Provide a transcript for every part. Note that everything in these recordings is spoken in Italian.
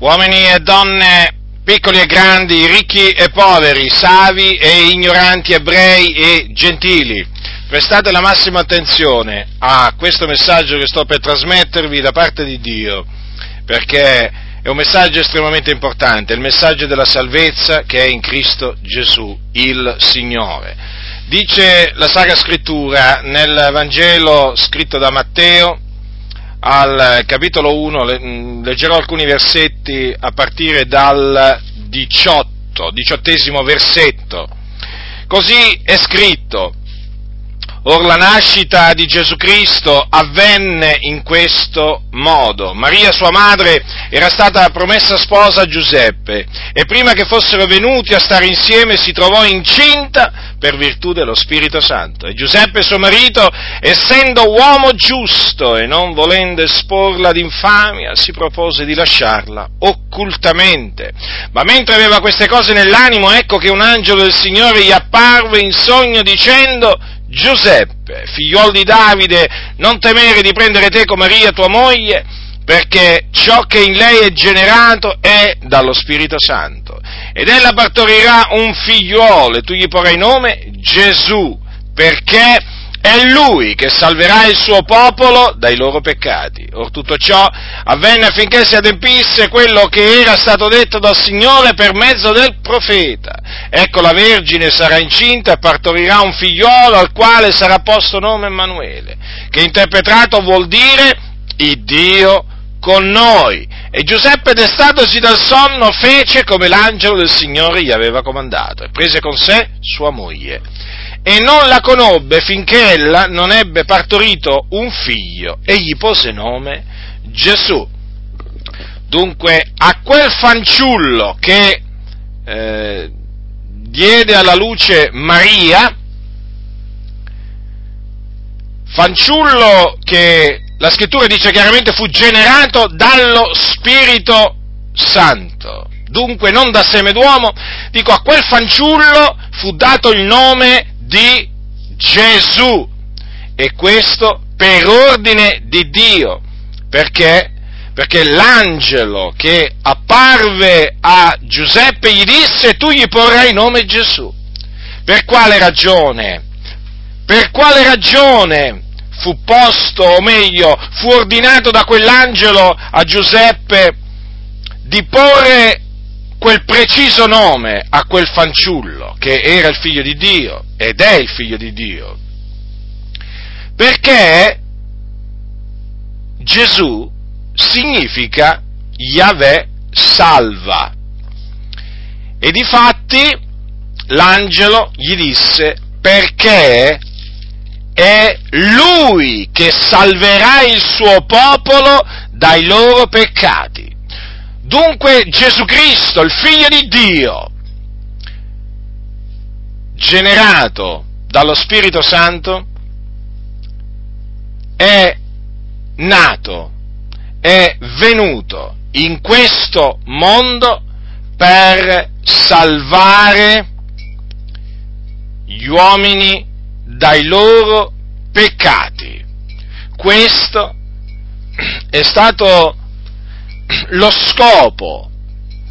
uomini e donne, piccoli e grandi, ricchi e poveri, savi e ignoranti, ebrei e gentili, prestate la massima attenzione a questo messaggio che sto per trasmettervi da parte di Dio, perché è un messaggio estremamente importante, il messaggio della salvezza che è in Cristo Gesù, il Signore. Dice la Sacra Scrittura nel Vangelo scritto da Matteo, al capitolo 1, mm, leggerò alcuni versetti a partire dal 18, diciottesimo versetto. Così è scritto, Or la nascita di Gesù Cristo avvenne in questo modo. Maria, sua madre, era stata promessa sposa a Giuseppe e prima che fossero venuti a stare insieme si trovò incinta per virtù dello Spirito Santo. E Giuseppe, suo marito, essendo uomo giusto e non volendo esporla d'infamia, si propose di lasciarla occultamente. Ma mentre aveva queste cose nell'animo, ecco che un angelo del Signore gli apparve in sogno dicendo Giuseppe, figliuolo di Davide, non temere di prendere te come Maria tua moglie, perché ciò che in lei è generato è dallo Spirito Santo. Ed ella partorirà un figliuolo e tu gli porrai nome Gesù, perché è lui che salverà il suo popolo dai loro peccati. Or tutto ciò avvenne affinché si adempisse quello che era stato detto dal Signore per mezzo del profeta. Ecco la Vergine sarà incinta e partorirà un figliolo al quale sarà posto nome Emanuele, che interpretato vuol dire il Dio con noi. E Giuseppe, destatosi dal sonno, fece come l'angelo del Signore gli aveva comandato e prese con sé sua moglie e non la conobbe finché ella non ebbe partorito un figlio e gli pose nome Gesù. Dunque a quel fanciullo che eh, diede alla luce Maria, fanciullo che la scrittura dice chiaramente fu generato dallo Spirito Santo, dunque non da seme d'uomo, dico a quel fanciullo fu dato il nome di Gesù e questo per ordine di Dio, perché? Perché l'angelo che apparve a Giuseppe gli disse tu gli porrai nome Gesù. Per quale ragione? Per quale ragione fu posto, o meglio, fu ordinato da quell'angelo a Giuseppe di porre quel preciso nome a quel fanciullo che era il figlio di Dio ed è il figlio di Dio. Perché Gesù significa Yahweh salva. E difatti l'angelo gli disse perché è lui che salverà il suo popolo dai loro peccati. Dunque Gesù Cristo, il figlio di Dio, generato dallo Spirito Santo, è nato, è venuto in questo mondo per salvare gli uomini dai loro peccati. Questo è stato lo scopo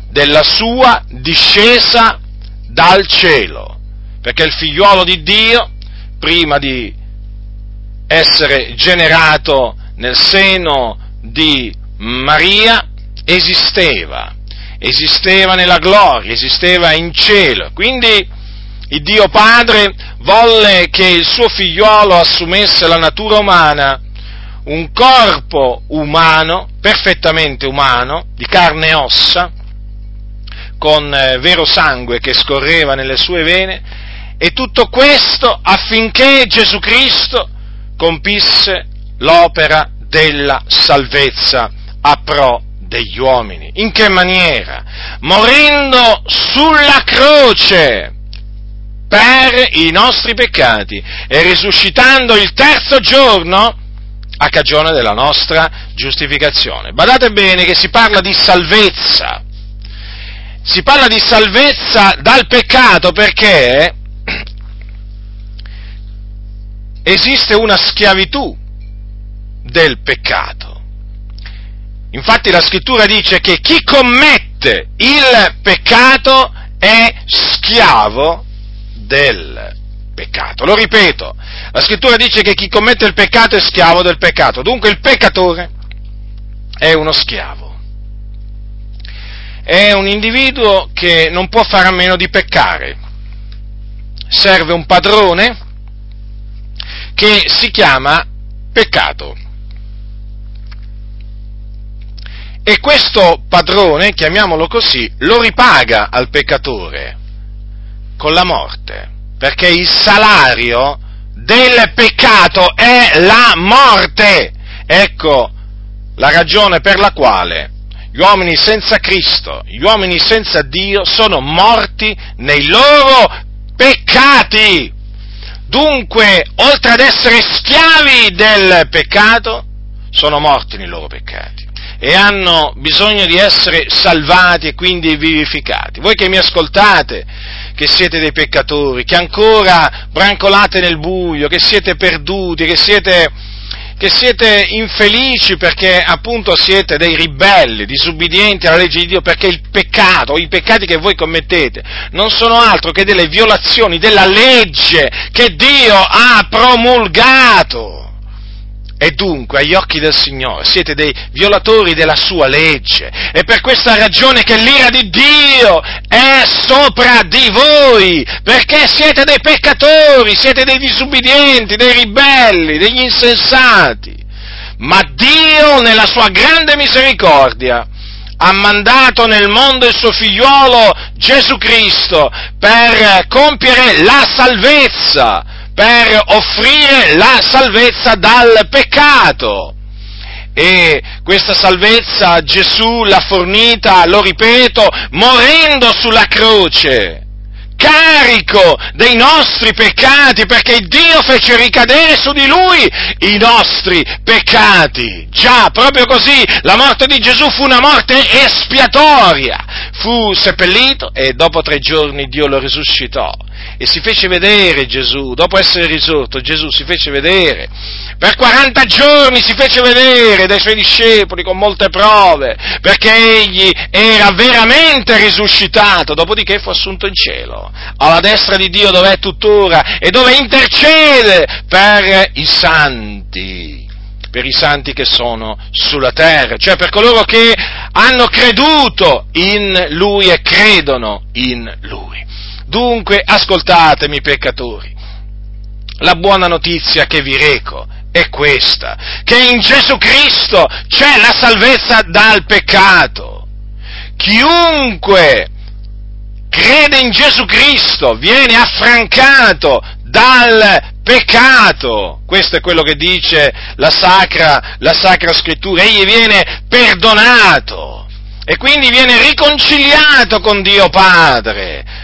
della sua discesa dal cielo, perché il figliuolo di Dio, prima di essere generato nel seno di Maria, esisteva, esisteva nella gloria, esisteva in cielo. Quindi il Dio Padre volle che il suo figliuolo assumesse la natura umana un corpo umano, perfettamente umano, di carne e ossa, con eh, vero sangue che scorreva nelle sue vene, e tutto questo affinché Gesù Cristo compisse l'opera della salvezza a pro degli uomini. In che maniera? Morendo sulla croce i nostri peccati e risuscitando il terzo giorno a cagione della nostra giustificazione. Badate bene che si parla di salvezza. Si parla di salvezza dal peccato perché esiste una schiavitù del peccato. Infatti la scrittura dice che chi commette il peccato è schiavo del peccato. Lo ripeto, la scrittura dice che chi commette il peccato è schiavo del peccato, dunque il peccatore è uno schiavo. È un individuo che non può fare a meno di peccare. Serve un padrone che si chiama peccato. E questo padrone, chiamiamolo così, lo ripaga al peccatore con la morte, perché il salario del peccato è la morte. Ecco la ragione per la quale gli uomini senza Cristo, gli uomini senza Dio sono morti nei loro peccati. Dunque, oltre ad essere schiavi del peccato, sono morti nei loro peccati e hanno bisogno di essere salvati e quindi vivificati. Voi che mi ascoltate, che siete dei peccatori, che ancora brancolate nel buio, che siete perduti, che siete, che siete infelici perché appunto siete dei ribelli, disubbidienti alla legge di Dio, perché il peccato, i peccati che voi commettete, non sono altro che delle violazioni della legge che Dio ha promulgato. E dunque, agli occhi del Signore, siete dei violatori della sua legge. È per questa ragione che l'ira di Dio è sopra di voi, perché siete dei peccatori, siete dei disubbidienti, dei ribelli, degli insensati. Ma Dio, nella sua grande misericordia, ha mandato nel mondo il suo figliuolo Gesù Cristo per compiere la salvezza per offrire la salvezza dal peccato. E questa salvezza Gesù l'ha fornita, lo ripeto, morendo sulla croce carico dei nostri peccati, perché Dio fece ricadere su di Lui i nostri peccati. Già, proprio così, la morte di Gesù fu una morte espiatoria. Fu seppellito e dopo tre giorni Dio lo risuscitò. E si fece vedere Gesù, dopo essere risorto, Gesù si fece vedere. Per 40 giorni si fece vedere dai suoi discepoli con molte prove, perché egli era veramente risuscitato, dopodiché fu assunto in cielo alla destra di Dio dove è tuttora e dove intercede per i santi, per i santi che sono sulla terra, cioè per coloro che hanno creduto in Lui e credono in Lui. Dunque, ascoltatemi peccatori, la buona notizia che vi reco è questa, che in Gesù Cristo c'è la salvezza dal peccato. Chiunque crede in Gesù Cristo, viene affrancato dal peccato. Questo è quello che dice la sacra, la sacra scrittura. Egli viene perdonato e quindi viene riconciliato con Dio Padre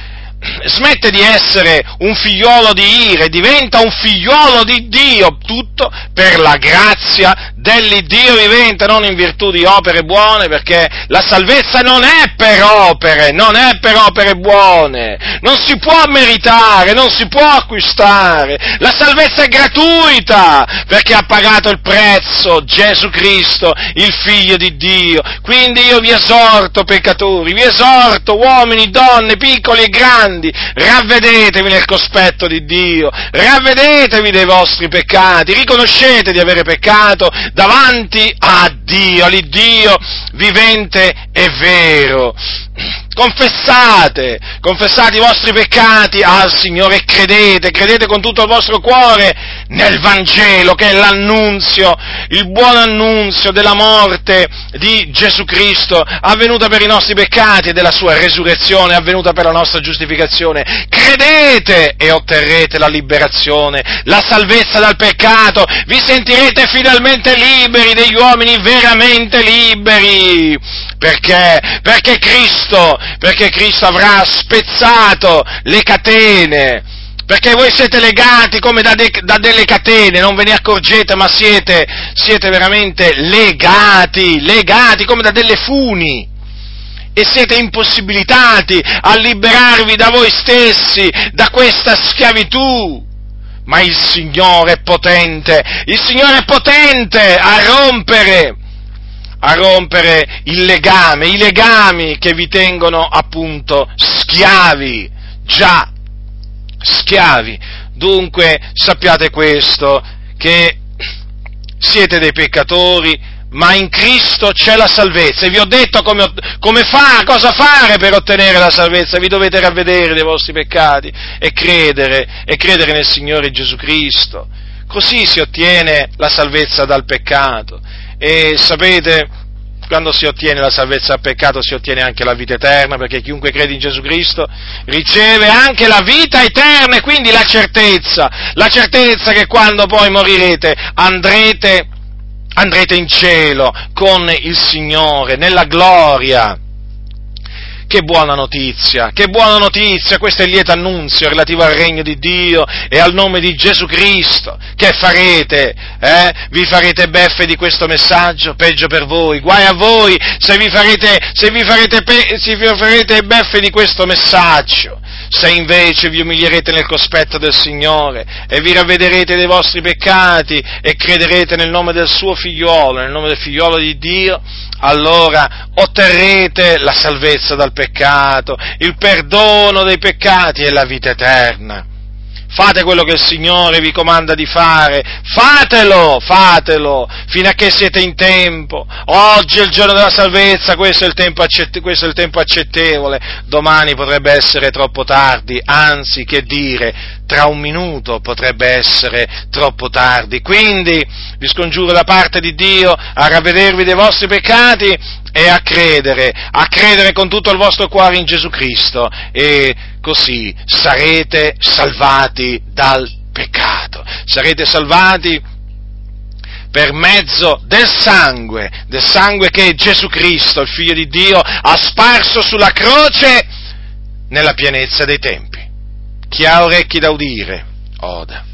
smette di essere un figliolo di ire, diventa un figliolo di Dio, tutto per la grazia dell'Iddio vivente, non in virtù di opere buone, perché la salvezza non è per opere, non è per opere buone, non si può meritare, non si può acquistare, la salvezza è gratuita, perché ha pagato il prezzo Gesù Cristo, il Figlio di Dio. Quindi io vi esorto, peccatori, vi esorto, uomini, donne, piccoli e grandi, grandi, ravvedetevi nel cospetto di Dio, ravvedetevi dei vostri peccati, riconoscete di avere peccato davanti a Dio, all'Iddio vivente e vero confessate, confessate i vostri peccati al Signore e credete, credete con tutto il vostro cuore nel Vangelo che è l'annunzio, il buon annunzio della morte di Gesù Cristo avvenuta per i nostri peccati e della sua resurrezione avvenuta per la nostra giustificazione. Credete e otterrete la liberazione, la salvezza dal peccato, vi sentirete finalmente liberi degli uomini veramente liberi. Perché? Perché Cristo perché Cristo avrà spezzato le catene, perché voi siete legati come da, de, da, delle catene, non ve ne accorgete, ma siete, siete veramente legati, legati come da delle funi. E siete impossibilitati a liberarvi da voi stessi, da questa schiavitù. Ma il Signore è potente, il Signore è potente a rompere a rompere il legame, i legami che vi tengono appunto schiavi, già schiavi. Dunque sappiate questo, che siete dei peccatori, ma in Cristo c'è la salvezza. E vi ho detto come, come fa, cosa fare per ottenere la salvezza. Vi dovete ravvedere dei vostri peccati e credere, e credere nel Signore Gesù Cristo. Così si ottiene la salvezza dal peccato. E sapete, quando si ottiene la salvezza dal peccato si ottiene anche la vita eterna, perché chiunque crede in Gesù Cristo riceve anche la vita eterna e quindi la certezza, la certezza che quando poi morirete andrete andrete in cielo con il Signore, nella gloria. Che buona notizia, che buona notizia, questo è il lieto annunzio relativo al regno di Dio e al nome di Gesù Cristo. Che farete? Eh? Vi farete beffe di questo messaggio? Peggio per voi, guai a voi se vi farete, se vi farete, se vi farete beffe di questo messaggio. Se invece vi umilierete nel cospetto del Signore e vi ravvederete dei vostri peccati e crederete nel nome del suo figliuolo, nel nome del figliuolo di Dio, allora otterrete la salvezza dal peccato, il perdono dei peccati e la vita eterna fate quello che il Signore vi comanda di fare, fatelo, fatelo, fino a che siete in tempo. Oggi è il giorno della salvezza, questo è il tempo, accett- questo è il tempo accettevole, domani potrebbe essere troppo tardi, anzi, che dire, tra un minuto potrebbe essere troppo tardi. Quindi vi scongiuro da parte di Dio a ravvedervi dei vostri peccati e a credere, a credere con tutto il vostro cuore in Gesù Cristo e così sarete salvati dal peccato, sarete salvati per mezzo del sangue, del sangue che Gesù Cristo, il Figlio di Dio, ha sparso sulla croce nella pienezza dei tempi. Chi ha orecchi da udire, oda.